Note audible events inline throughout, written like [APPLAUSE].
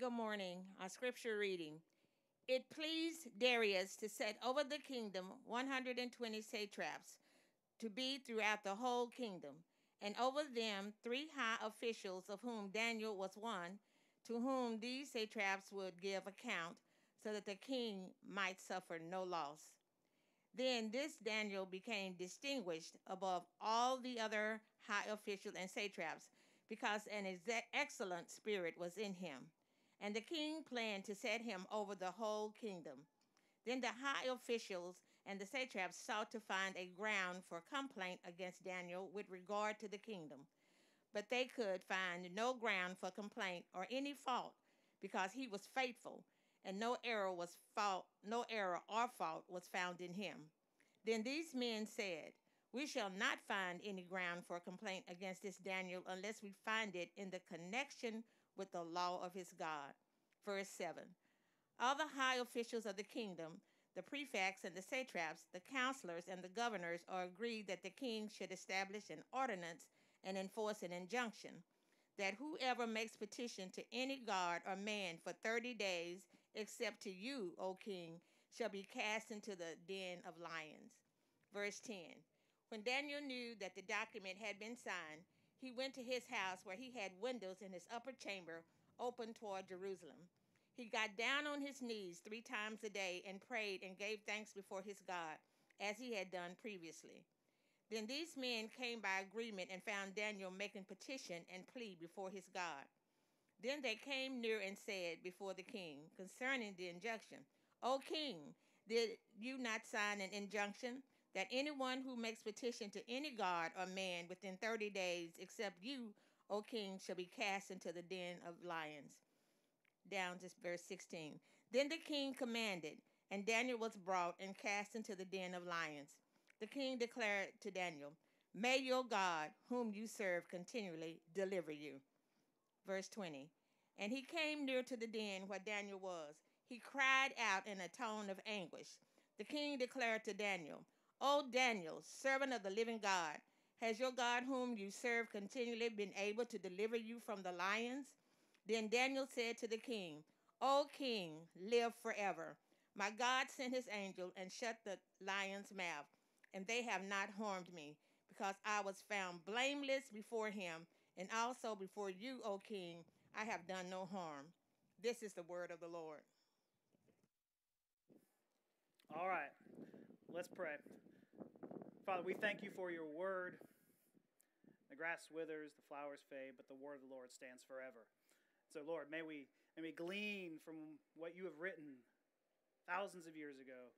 good morning. Our scripture reading. It pleased Darius to set over the kingdom 120 satraps to be throughout the whole kingdom, and over them three high officials, of whom Daniel was one, to whom these satraps would give account, so that the king might suffer no loss. Then this Daniel became distinguished above all the other high officials and satraps, because an ex- excellent spirit was in him. And the king planned to set him over the whole kingdom. Then the high officials and the satraps sought to find a ground for complaint against Daniel with regard to the kingdom. But they could find no ground for complaint or any fault, because he was faithful, and no error was fault, no error or fault was found in him. Then these men said, We shall not find any ground for complaint against this Daniel unless we find it in the connection with the law of his God. Verse 7 All the high officials of the kingdom, the prefects and the satraps, the counselors and the governors are agreed that the king should establish an ordinance and enforce an injunction that whoever makes petition to any god or man for 30 days, except to you, O king, shall be cast into the den of lions. Verse 10 When Daniel knew that the document had been signed, he went to his house where he had windows in his upper chamber open toward Jerusalem. He got down on his knees three times a day and prayed and gave thanks before his God, as he had done previously. Then these men came by agreement and found Daniel making petition and plea before his God. Then they came near and said before the king concerning the injunction, O king, did you not sign an injunction that anyone who makes petition to any god or man within 30 days, except you, O king, shall be cast into the den of lions? Down to verse 16. Then the king commanded, and Daniel was brought and cast into the den of lions. The king declared to Daniel, May your God, whom you serve continually, deliver you. Verse 20. And he came near to the den where Daniel was. He cried out in a tone of anguish. The king declared to Daniel, O Daniel, servant of the living God, has your God, whom you serve continually, been able to deliver you from the lions? Then Daniel said to the king, O king, live forever. My God sent his angel and shut the lion's mouth, and they have not harmed me, because I was found blameless before him, and also before you, O king, I have done no harm. This is the word of the Lord. All right, let's pray. Father, we thank you for your word. The grass withers, the flowers fade, but the word of the Lord stands forever. So, Lord, may we, may we glean from what you have written thousands of years ago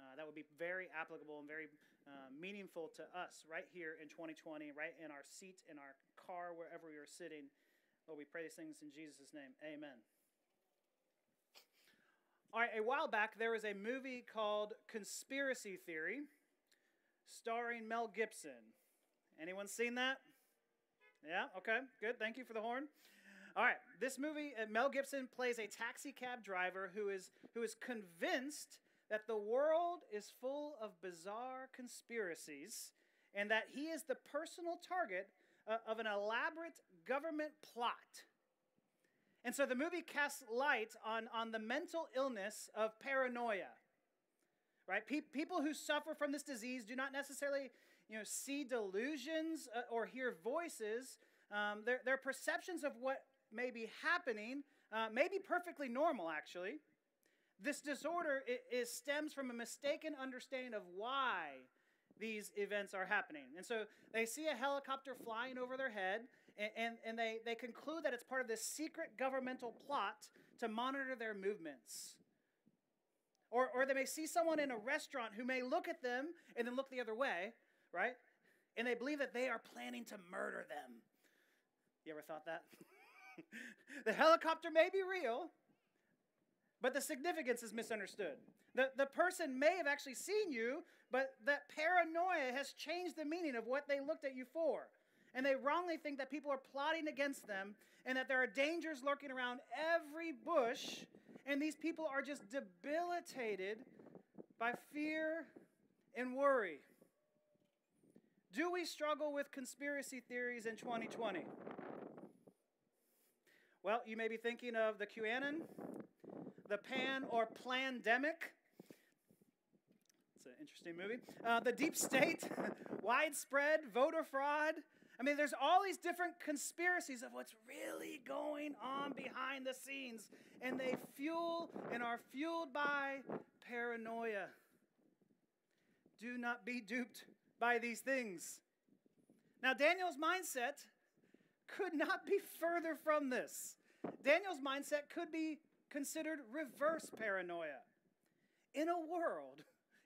uh, that would be very applicable and very uh, meaningful to us right here in 2020, right in our seat, in our car, wherever we are sitting. Lord, we pray these things in Jesus' name. Amen. All right, a while back, there was a movie called Conspiracy Theory starring Mel Gibson. Anyone seen that? Yeah, okay, good. Thank you for the horn. All right, this movie, uh, Mel Gibson plays a taxi cab driver who is, who is convinced that the world is full of bizarre conspiracies and that he is the personal target uh, of an elaborate government plot. And so the movie casts light on, on the mental illness of paranoia right? Pe- people who suffer from this disease do not necessarily, you know, see delusions uh, or hear voices. Um, their, their perceptions of what may be happening uh, may be perfectly normal, actually. This disorder is, stems from a mistaken understanding of why these events are happening. And so they see a helicopter flying over their head, and, and, and they, they conclude that it's part of this secret governmental plot to monitor their movements. Or, or they may see someone in a restaurant who may look at them and then look the other way, right? And they believe that they are planning to murder them. You ever thought that? [LAUGHS] the helicopter may be real, but the significance is misunderstood. The, the person may have actually seen you, but that paranoia has changed the meaning of what they looked at you for. And they wrongly think that people are plotting against them and that there are dangers lurking around every bush and these people are just debilitated by fear and worry. Do we struggle with conspiracy theories in 2020? Well, you may be thinking of the QAnon, the Pan or Plandemic. It's an interesting movie. Uh, the Deep State, [LAUGHS] widespread voter fraud. I mean, there's all these different conspiracies of what's really going on behind the scenes, and they fuel and are fueled by paranoia. Do not be duped by these things. Now, Daniel's mindset could not be further from this. Daniel's mindset could be considered reverse paranoia. In a world,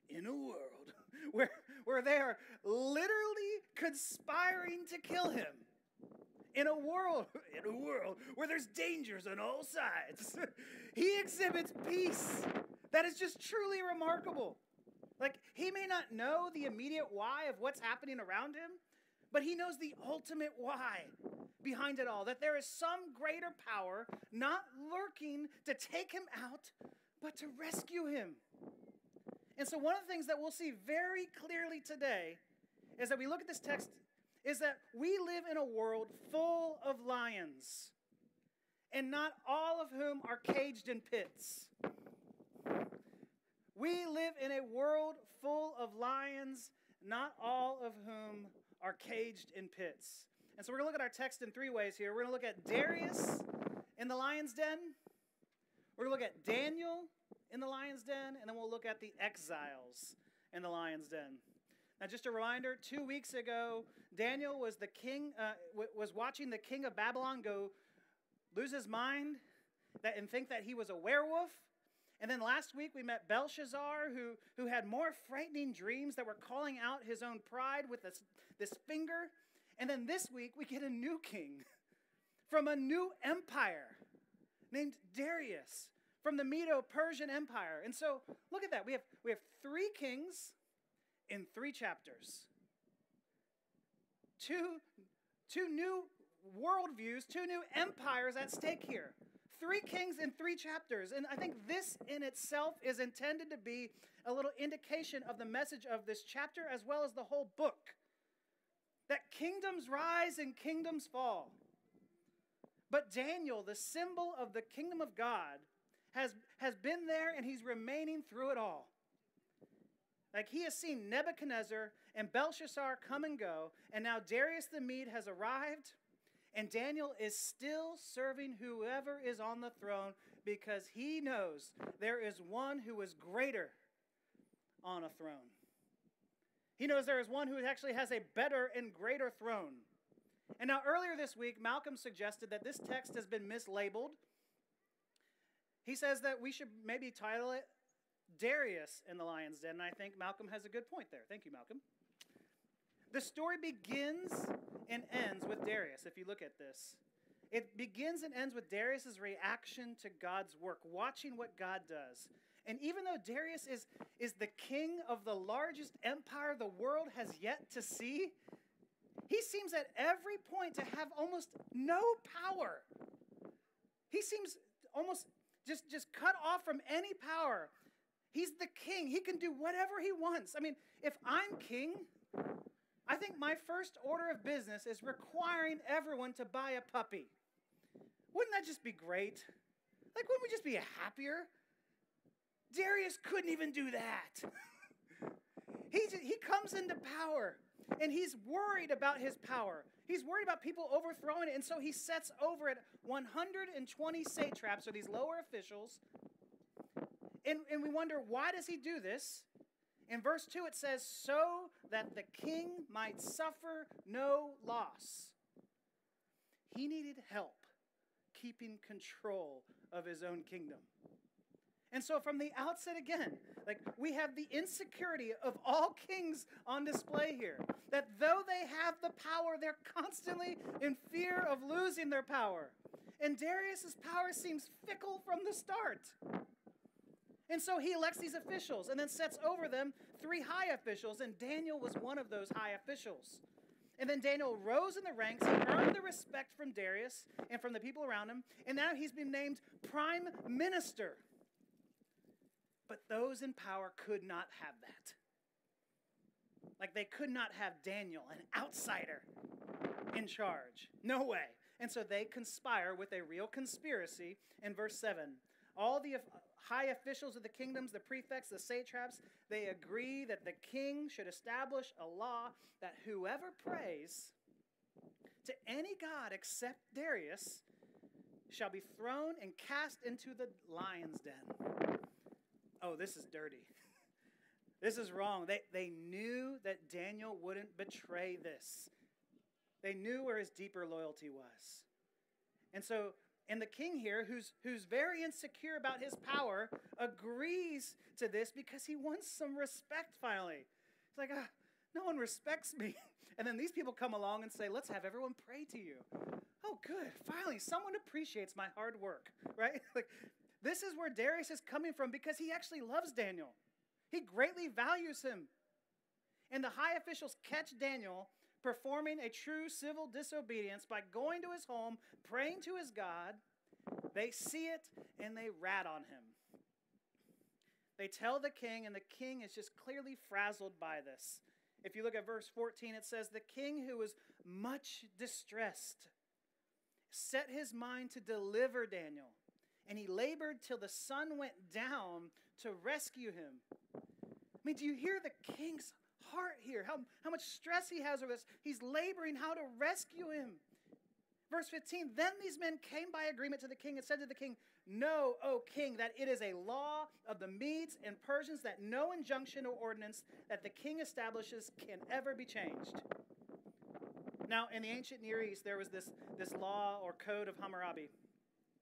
in a world [LAUGHS] where, where they are literally conspiring to kill him. In a world, [LAUGHS] in a world where there's dangers on all sides, [LAUGHS] he exhibits peace that is just truly remarkable. Like, he may not know the immediate why of what's happening around him, but he knows the ultimate why behind it all that there is some greater power not lurking to take him out, but to rescue him. And so, one of the things that we'll see very clearly today is that we look at this text is that we live in a world full of lions, and not all of whom are caged in pits. We live in a world full of lions, not all of whom are caged in pits. And so we're going to look at our text in three ways here. We're going to look at Darius in the lion's den, we're going to look at Daniel in the lion's den, and then we'll look at the exiles in the lion's den. Now, just a reminder: two weeks ago, Daniel was the king, uh, w- was watching the king of Babylon go lose his mind, that and think that he was a werewolf. And then last week we met Belshazzar, who, who had more frightening dreams that were calling out his own pride with this, this finger. And then this week we get a new king [LAUGHS] from a new empire named Darius from the Medo Persian Empire. And so look at that. We have, we have three kings in three chapters. Two, two new worldviews, two new empires at stake here. Three kings in three chapters. And I think this in itself is intended to be a little indication of the message of this chapter as well as the whole book. That kingdoms rise and kingdoms fall. But Daniel, the symbol of the kingdom of God, has, has been there and he's remaining through it all. Like he has seen Nebuchadnezzar and Belshazzar come and go, and now Darius the Mede has arrived, and Daniel is still serving whoever is on the throne because he knows there is one who is greater on a throne. He knows there is one who actually has a better and greater throne. And now, earlier this week, Malcolm suggested that this text has been mislabeled. He says that we should maybe title it Darius in the Lion's Den, and I think Malcolm has a good point there. Thank you, Malcolm. The story begins and ends with Darius, if you look at this. It begins and ends with Darius' reaction to God's work, watching what God does. And even though Darius is, is the king of the largest empire the world has yet to see, he seems at every point to have almost no power. He seems almost just, just cut off from any power. He's the king. He can do whatever he wants. I mean, if I'm king, I think my first order of business is requiring everyone to buy a puppy. Wouldn't that just be great? Like, wouldn't we just be happier? Darius couldn't even do that. [LAUGHS] he, he comes into power and he's worried about his power. He's worried about people overthrowing it, and so he sets over it 120 satraps, or these lower officials. And, and we wonder, why does he do this? In verse 2, it says, so that the king might suffer no loss. He needed help keeping control of his own kingdom. And so, from the outset, again, like we have the insecurity of all kings on display here. That though they have the power, they're constantly in fear of losing their power. And Darius's power seems fickle from the start. And so he elects these officials and then sets over them three high officials, and Daniel was one of those high officials. And then Daniel rose in the ranks, earned the respect from Darius and from the people around him, and now he's been named prime minister. But those in power could not have that. Like they could not have Daniel, an outsider, in charge. No way. And so they conspire with a real conspiracy in verse 7. All the high officials of the kingdoms, the prefects, the satraps, they agree that the king should establish a law that whoever prays to any god except Darius shall be thrown and cast into the lion's den. Oh, this is dirty. [LAUGHS] this is wrong. They, they knew that Daniel wouldn't betray this, they knew where his deeper loyalty was. And so, and the king here, who's, who's very insecure about his power, agrees to this because he wants some respect finally. He's like, ah, no one respects me. [LAUGHS] And then these people come along and say, let's have everyone pray to you. Oh, good. Finally, someone appreciates my hard work, [LAUGHS] right? like, this is where Darius is coming from because he actually loves Daniel. He greatly values him. And the high officials catch Daniel performing a true civil disobedience by going to his home, praying to his God. They see it and they rat on him. They tell the king, and the king is just clearly frazzled by this. If you look at verse 14, it says, The king who was much distressed set his mind to deliver Daniel, and he labored till the sun went down to rescue him. I mean, do you hear the king's heart here? How, how much stress he has over this? He's laboring how to rescue him. Verse 15 Then these men came by agreement to the king and said to the king, Know, O king, that it is a law of the Medes and Persians that no injunction or ordinance that the king establishes can ever be changed. Now, in the ancient Near East, there was this, this law or code of Hammurabi.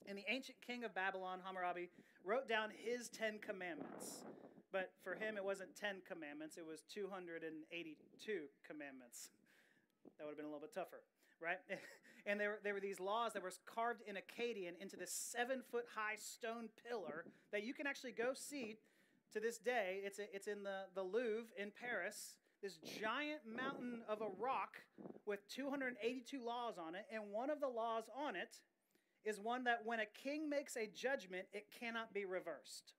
And the ancient king of Babylon, Hammurabi, wrote down his Ten Commandments. But for him, it wasn't 10 commandments, it was 282 commandments. That would have been a little bit tougher, right? [LAUGHS] and there, there were these laws that were carved in Akkadian into this seven foot high stone pillar that you can actually go see to this day. It's, a, it's in the, the Louvre in Paris, this giant mountain of a rock with 282 laws on it. And one of the laws on it is one that when a king makes a judgment, it cannot be reversed.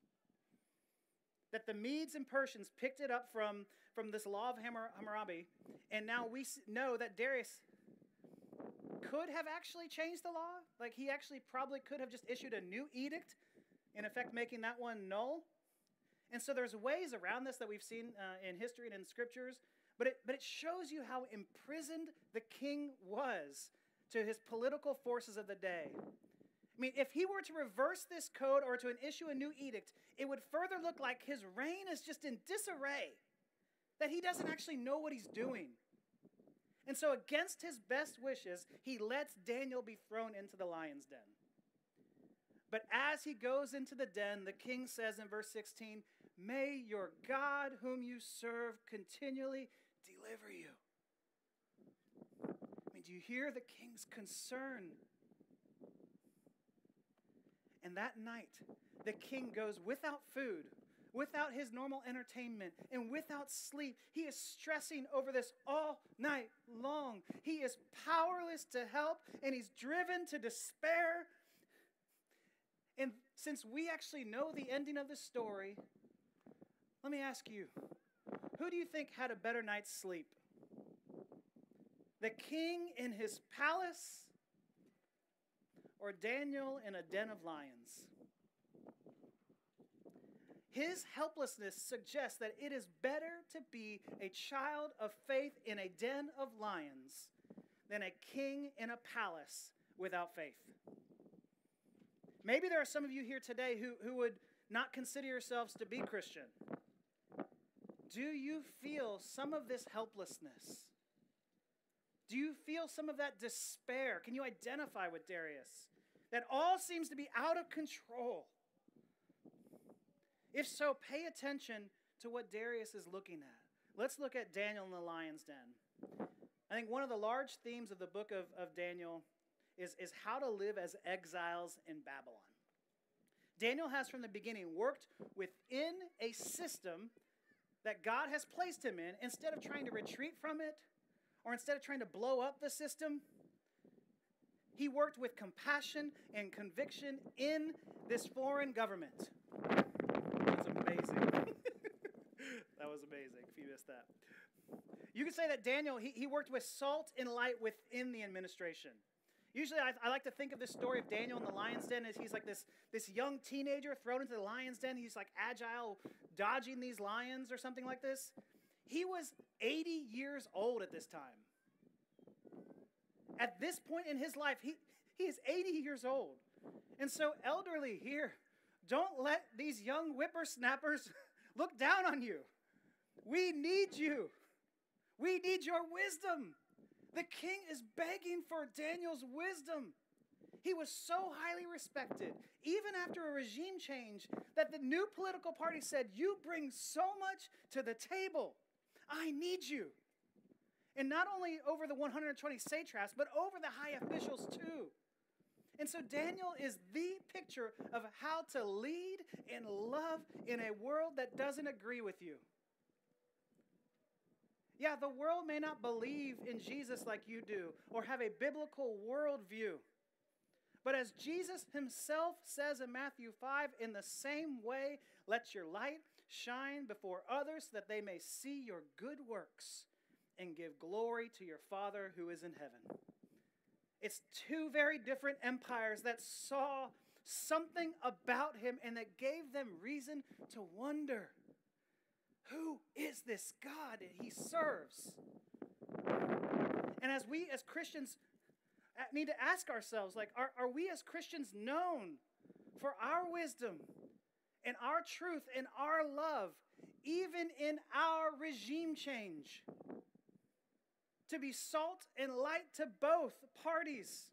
That the Medes and Persians picked it up from, from this law of Hammurabi, and now we know that Darius could have actually changed the law. Like he actually probably could have just issued a new edict, in effect making that one null. And so there's ways around this that we've seen uh, in history and in scriptures, but it, but it shows you how imprisoned the king was to his political forces of the day. I mean, if he were to reverse this code or to issue a new edict, it would further look like his reign is just in disarray, that he doesn't actually know what he's doing. And so, against his best wishes, he lets Daniel be thrown into the lion's den. But as he goes into the den, the king says in verse 16, May your God, whom you serve, continually deliver you. Do you hear the king's concern? And that night, the king goes without food without his normal entertainment and without sleep. He is stressing over this all night long. He is powerless to help and he's driven to despair. And since we actually know the ending of the story, let me ask you who do you think had a better night's sleep? The king in his palace or Daniel in a den of lions? His helplessness suggests that it is better to be a child of faith in a den of lions than a king in a palace without faith. Maybe there are some of you here today who, who would not consider yourselves to be Christian. Do you feel some of this helplessness? Do you feel some of that despair? Can you identify with Darius? That all seems to be out of control. If so, pay attention to what Darius is looking at. Let's look at Daniel in the lion's den. I think one of the large themes of the book of, of Daniel is, is how to live as exiles in Babylon. Daniel has from the beginning worked within a system that God has placed him in instead of trying to retreat from it or instead of trying to blow up the system. He worked with compassion and conviction in this foreign government. That's amazing. [LAUGHS] that was amazing if you missed that. You could say that Daniel, he, he worked with salt and light within the administration. Usually, I, I, like to think of this story of Daniel in the lion's den as he's like this, this young teenager thrown into the lion's den. He's like agile, dodging these lions or something like this. He was 80 years old at this time. At this point in his life, he, he is 80 years old. And so, elderly here, don't let these young whippersnappers [LAUGHS] look down on you. We need you. We need your wisdom. The king is begging for Daniel's wisdom. He was so highly respected, even after a regime change, that the new political party said, You bring so much to the table. I need you. And not only over the 120 satraps, but over the high officials too. And so Daniel is the picture of how to lead and love in a world that doesn't agree with you. Yeah, the world may not believe in Jesus like you do or have a biblical worldview. But as Jesus himself says in Matthew 5, in the same way, let your light shine before others that they may see your good works and give glory to your Father who is in heaven. It's two very different empires that saw something about him and that gave them reason to wonder who is this God that he serves? And as we as Christians uh, need to ask ourselves, like, are, are we as Christians known for our wisdom and our truth and our love, even in our regime change? To be salt and light to both parties,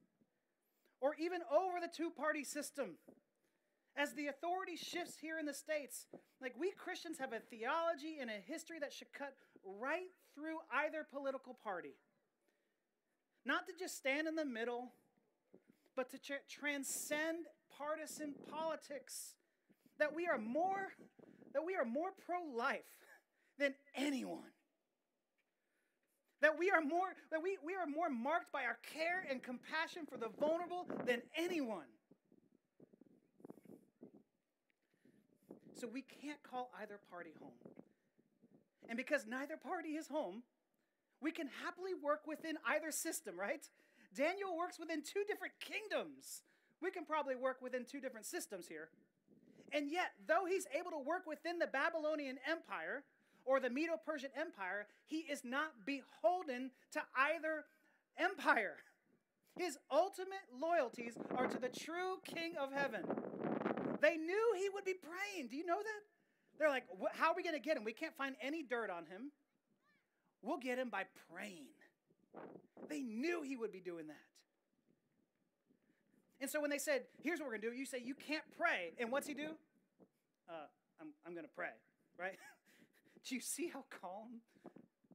or even over the two party system as the authority shifts here in the States, like we Christians have a theology and a history that should cut right through either political party. Not to just stand in the middle, but to tra- transcend partisan politics. That we are more that we are more pro-life than anyone. That we are more that we, we are more marked by our care and compassion for the vulnerable than anyone. So we can't call either party home. And because neither party is home, we can happily work within either system, right? Daniel works within two different kingdoms. We can probably work within two different systems here. And yet, though he's able to work within the Babylonian Empire or the Medo Persian Empire, he is not beholden to either empire. His ultimate loyalties are to the true King of heaven. They knew he would be praying. Do you know that? They're like, how are we going to get him? We can't find any dirt on him. We'll get him by praying. They knew he would be doing that. And so when they said, here's what we're going to do, you say, you can't pray. And what's he do? Uh, I'm, I'm going to pray, right? [LAUGHS] do you see how calm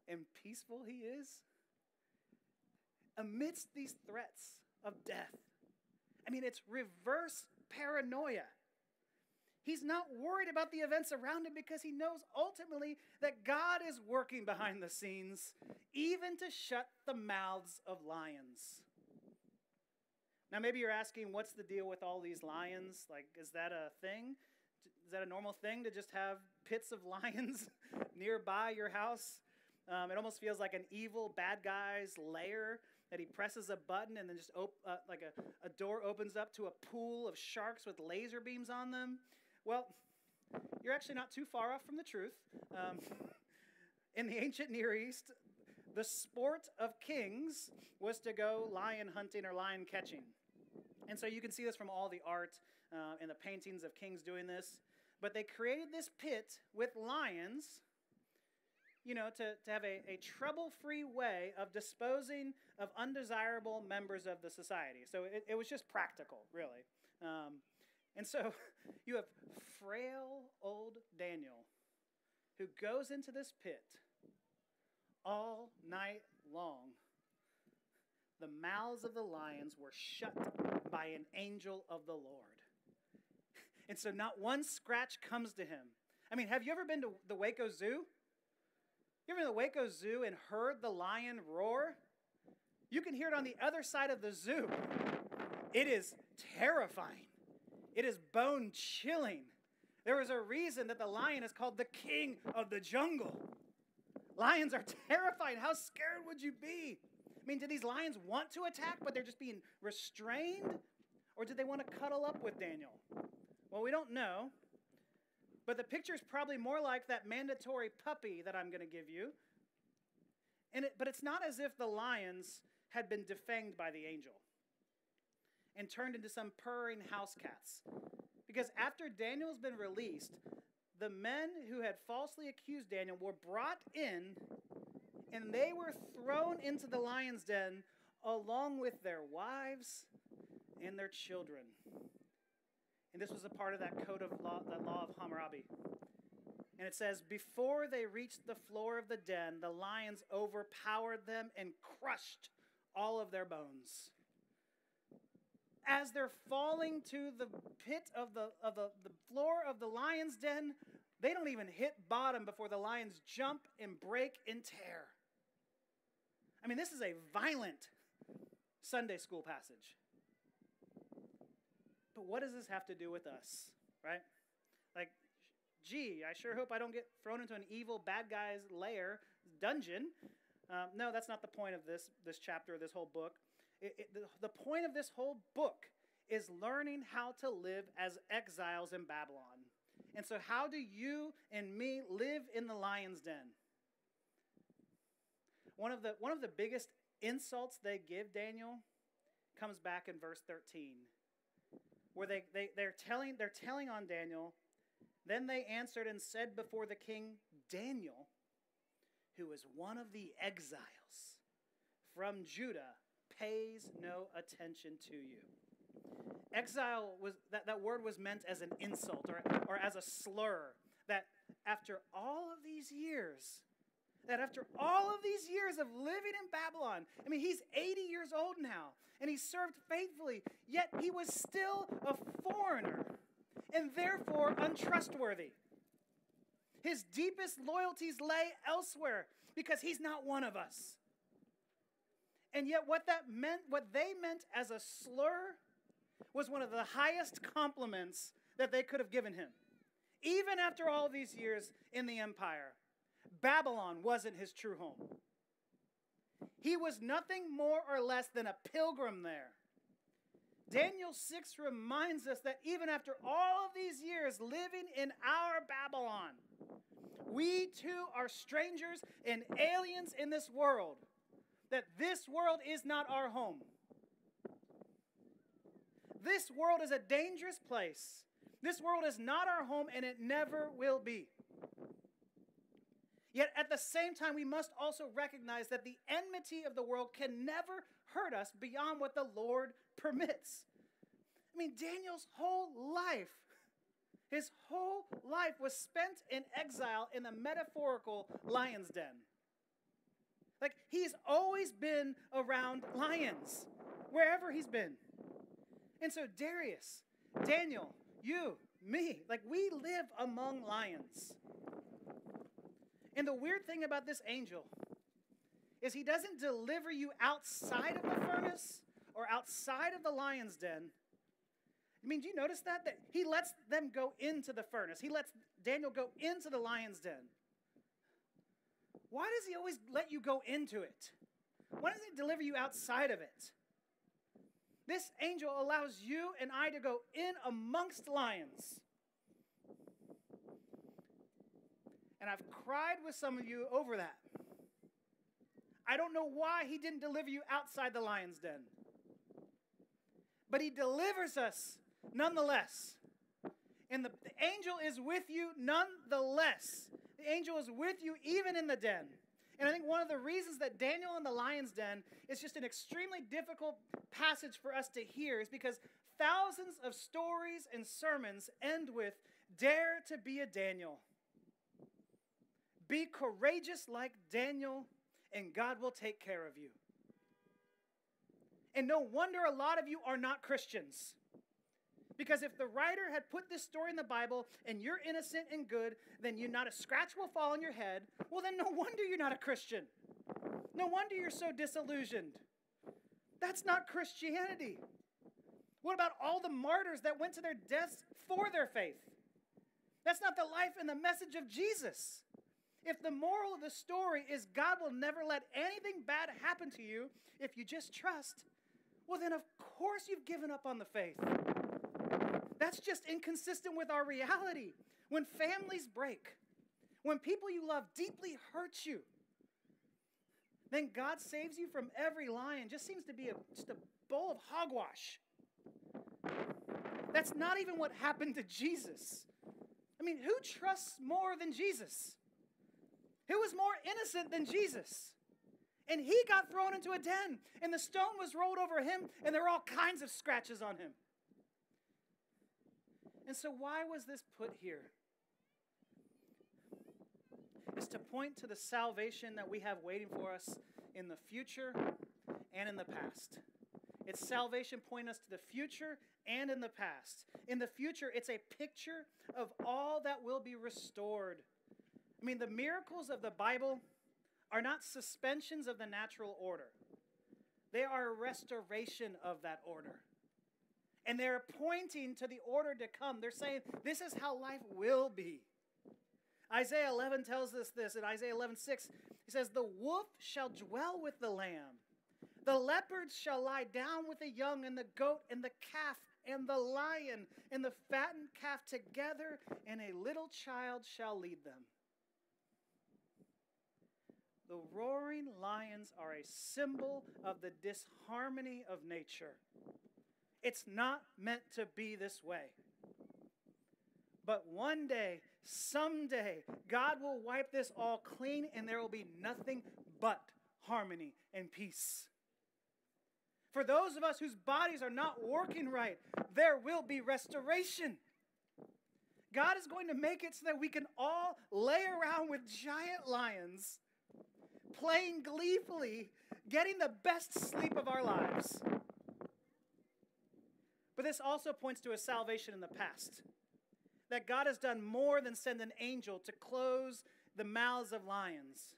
and peaceful he is? Amidst these threats of death. I mean, it's reverse paranoia. He's not worried about the events around him because he knows ultimately that God is working behind the scenes, even to shut the mouths of lions. Now, maybe you're asking, what's the deal with all these lions? Like, is that a thing? Is that a normal thing to just have pits of [LAUGHS] lions nearby your house? Um, it almost feels like an evil bad guy's lair that he presses a button and then just op- uh, like a, a door opens up to a pool of sharks with laser beams on them. Well, you're actually not too far off from the truth. Um, [LAUGHS] in the ancient Near East, the sport of kings was to go lion hunting or lion catching. And so you can see this from all the art uh, and the paintings of kings doing this. But they created this pit with lions, you know, to, to have a, a trouble free way of disposing of undesirable members of the society. So it, it was just practical, really. Um, and so [LAUGHS] you have frail old Daniel who goes into this pit all night long. The mouths of the lions were shut by an angel of the Lord. And so not one scratch comes to him. I mean, have you ever been to the Waco Zoo? You ever been to the Waco Zoo and heard the lion roar? You can hear it on the other side of the zoo. It is terrifying. It is bone chilling. There is a reason that the lion is called the king of the jungle. Lions are [LAUGHS] terrifying. How scared would you be? I mean, did these lions want to attack, but they're just being restrained? Or did they want to cuddle up with Daniel? Well, we don't know. But the picture is probably more like that mandatory puppy that I'm going to give you. And it, but it's not as if the lions had been defanged by the angel and turned into some purring house cats. Because after Daniel's been released, the men who had falsely accused Daniel were brought in and they were thrown into the lion's den along with their wives and their children. And this was a part of that code of law, that law of Hammurabi. And it says, Before they reached the floor of the den, the lions overpowered them and crushed all of their bones. As they're falling to the pit of the, of the, the floor of the lion's den, they don't even hit bottom before the lions jump and break and tear. I mean, this is a violent Sunday school passage. But what does this have to do with us, right? Like, gee, I sure hope I don't get thrown into an evil bad guy's lair dungeon. Um, no, that's not the point of this, this chapter, or this whole book. It, it, the, the point of this whole book is learning how to live as exiles in Babylon. And so, how do you and me live in the lion's den? One of the, one of the biggest insults they give Daniel comes back in verse 13, where they, they, they're, telling, they're telling on Daniel. Then they answered and said before the king, Daniel, who is one of the exiles from Judah, pays no attention to you. Exile was that, that word was meant as an insult or, or as a slur. That after all of these years, that after all of these years of living in Babylon, I mean, he's 80 years old now, and he served faithfully, yet he was still a foreigner and therefore untrustworthy. His deepest loyalties lay elsewhere because he's not one of us. And yet, what that meant, what they meant as a slur, was one of the highest compliments that they could have given him. Even after all these years in the empire, Babylon wasn't his true home. He was nothing more or less than a pilgrim there. Daniel 6 reminds us that even after all of these years living in our Babylon, we too are strangers and aliens in this world, that this world is not our home. This world is a dangerous place. This world is not our home and it never will be. Yet at the same time, we must also recognize that the enmity of the world can never hurt us beyond what the Lord permits. I mean, Daniel's whole life, his whole life was spent in exile in the metaphorical lion's den. Like, he's always been around lions, wherever he's been. And so, Darius, Daniel, you, me, like, we live among lions. And the weird thing about this angel is he doesn't deliver you outside of the furnace or outside of the lion's den. I mean, do you notice that? That he lets them go into the furnace. He lets Daniel go into the lion's den. Why does he always let you go into it? Why doesn't he deliver you outside of it? This angel allows you and I to go in amongst lions. And I've cried with some of you over that. I don't know why he didn't deliver you outside the lion's den. But he delivers us nonetheless. And the, the angel is with you nonetheless. The angel is with you even in the den. And I think one of the reasons that Daniel in the lion's den is just an extremely difficult passage for us to hear is because thousands of stories and sermons end with dare to be a Daniel. Be courageous like Daniel, and God will take care of you. And no wonder a lot of you are not Christians. Because if the writer had put this story in the Bible and you're innocent and good, then you not a scratch will fall on your head. Well, then no [LAUGHS] wonder you're not a Christian. No wonder you're so disillusioned. That's not Christianity. What about all the martyrs that went to their deaths for their faith? That's not the life and the message of Jesus. If the moral of the story is God will never let anything bad happen to you if you just trust, well, then of course you've given up on the faith. That's just inconsistent with our reality. When families break, when people you love deeply hurt you, then God saves you from every lion. Just seems to be a, just a bowl of hogwash. That's not even what happened to Jesus. I mean, who trusts more than Jesus? Who was more innocent than Jesus? And he got thrown into a den, and the stone was rolled over him, and there were all kinds of scratches on him. And so, why was this put here? It's to point to the salvation that we have waiting for us in the future and in the past. It's salvation pointing us to the future and in the past. In the future, it's a picture of all that will be restored. I mean, the miracles of the Bible are not suspensions of the natural order, they are a restoration of that order. And they're pointing to the order to come. They're saying, this is how life will be. Isaiah 11 tells us this. In Isaiah 11, 6, he says, The wolf shall dwell with the lamb. The leopards shall lie down with the young, and the goat and the calf and the lion and the fattened calf together, and a little child shall lead them. The roaring lions are a symbol of the disharmony of nature. It's not meant to be this way. But one day, someday, God will wipe this all clean and there will be nothing but harmony and peace. For those of us whose bodies are not working right, there will be restoration. God is going to make it so that we can all lay around with giant lions playing gleefully, getting the best sleep of our lives. But this also points to a salvation in the past. That God has done more than send an angel to close the mouths of lions.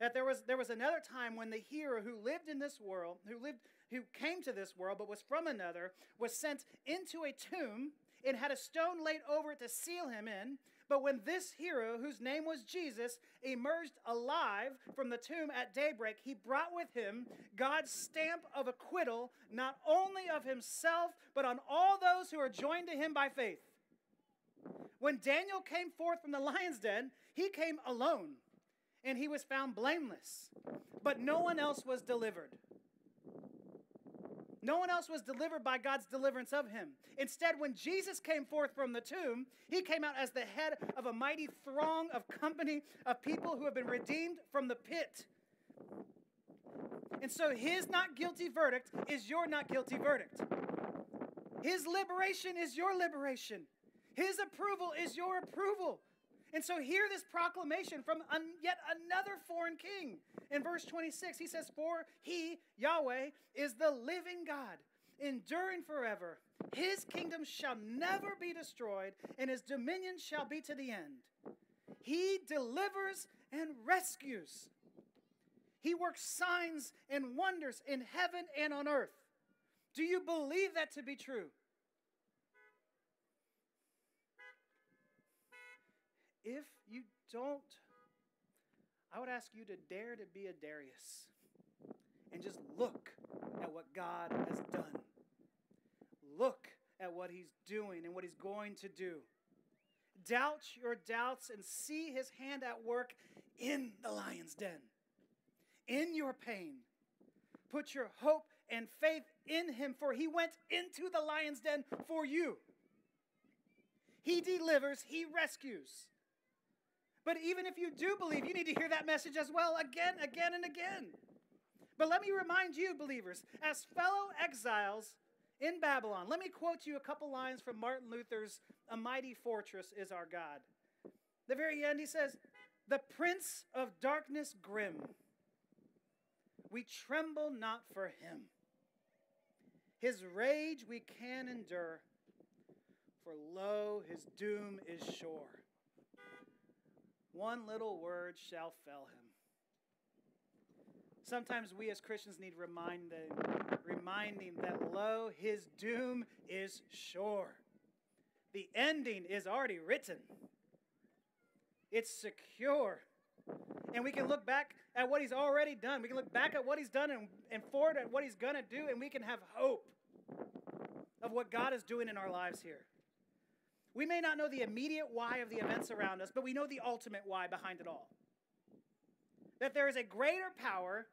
That there was, there was another time when the hero who lived in this world, who lived, who came to this world but was from another, was sent into a tomb and had a stone laid over it to seal him in. But when this hero, whose name was Jesus, emerged alive from the tomb at daybreak, he brought with him God's stamp of acquittal, not only of himself, but on all those who are joined to him by faith. When Daniel came forth from the lion's den, he came alone, and he was found blameless, but no one else was delivered. No one else was delivered by God's deliverance of him. Instead, when Jesus came forth from the tomb, he came out as the head of a mighty throng of company of people who have been redeemed from the pit. And so his not guilty verdict is your not guilty verdict. His liberation is your liberation. His approval is your approval. And so, hear this proclamation from un- yet another foreign king. In verse 26, he says, For he, Yahweh, is the living God, enduring forever. His kingdom shall never be destroyed, and his dominion shall be to the end. He delivers and rescues. He works signs and wonders in heaven and on earth. Do you believe that to be true? If you don't, I would ask you to dare to be a Darius and just look at what God has done. Look at what He's doing and what He's going to do. Doubt your doubts and see His hand at work in the lion's den, in your pain. Put your hope and faith in Him, for He went into the lion's den for you. He delivers, He rescues. But even if you do believe, you need to hear that message as well again, again, and again. But let me remind you, believers, as fellow exiles in Babylon, let me quote you a couple lines from Martin Luther's A Mighty Fortress is Our God. The very end, he says, The Prince of Darkness grim, we tremble not for him. His rage we can endure, for lo, his doom is sure. One little word shall fell him. Sometimes we as Christians need reminding, reminding that, lo, his doom is sure. The ending is already written, it's secure. And we can look back at what he's already done. We can look back at what he's done and, and forward at what he's going to do, and we can have hope of what God is doing in our lives here. We may not know the immediate why of the events around us, but we know the ultimate why behind it all. That there is a greater power,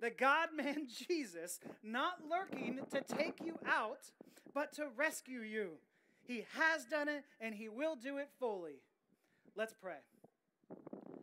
the God man [LAUGHS] Jesus, not lurking to take you out, but to rescue you. He has done it and he will do it fully. Let's pray.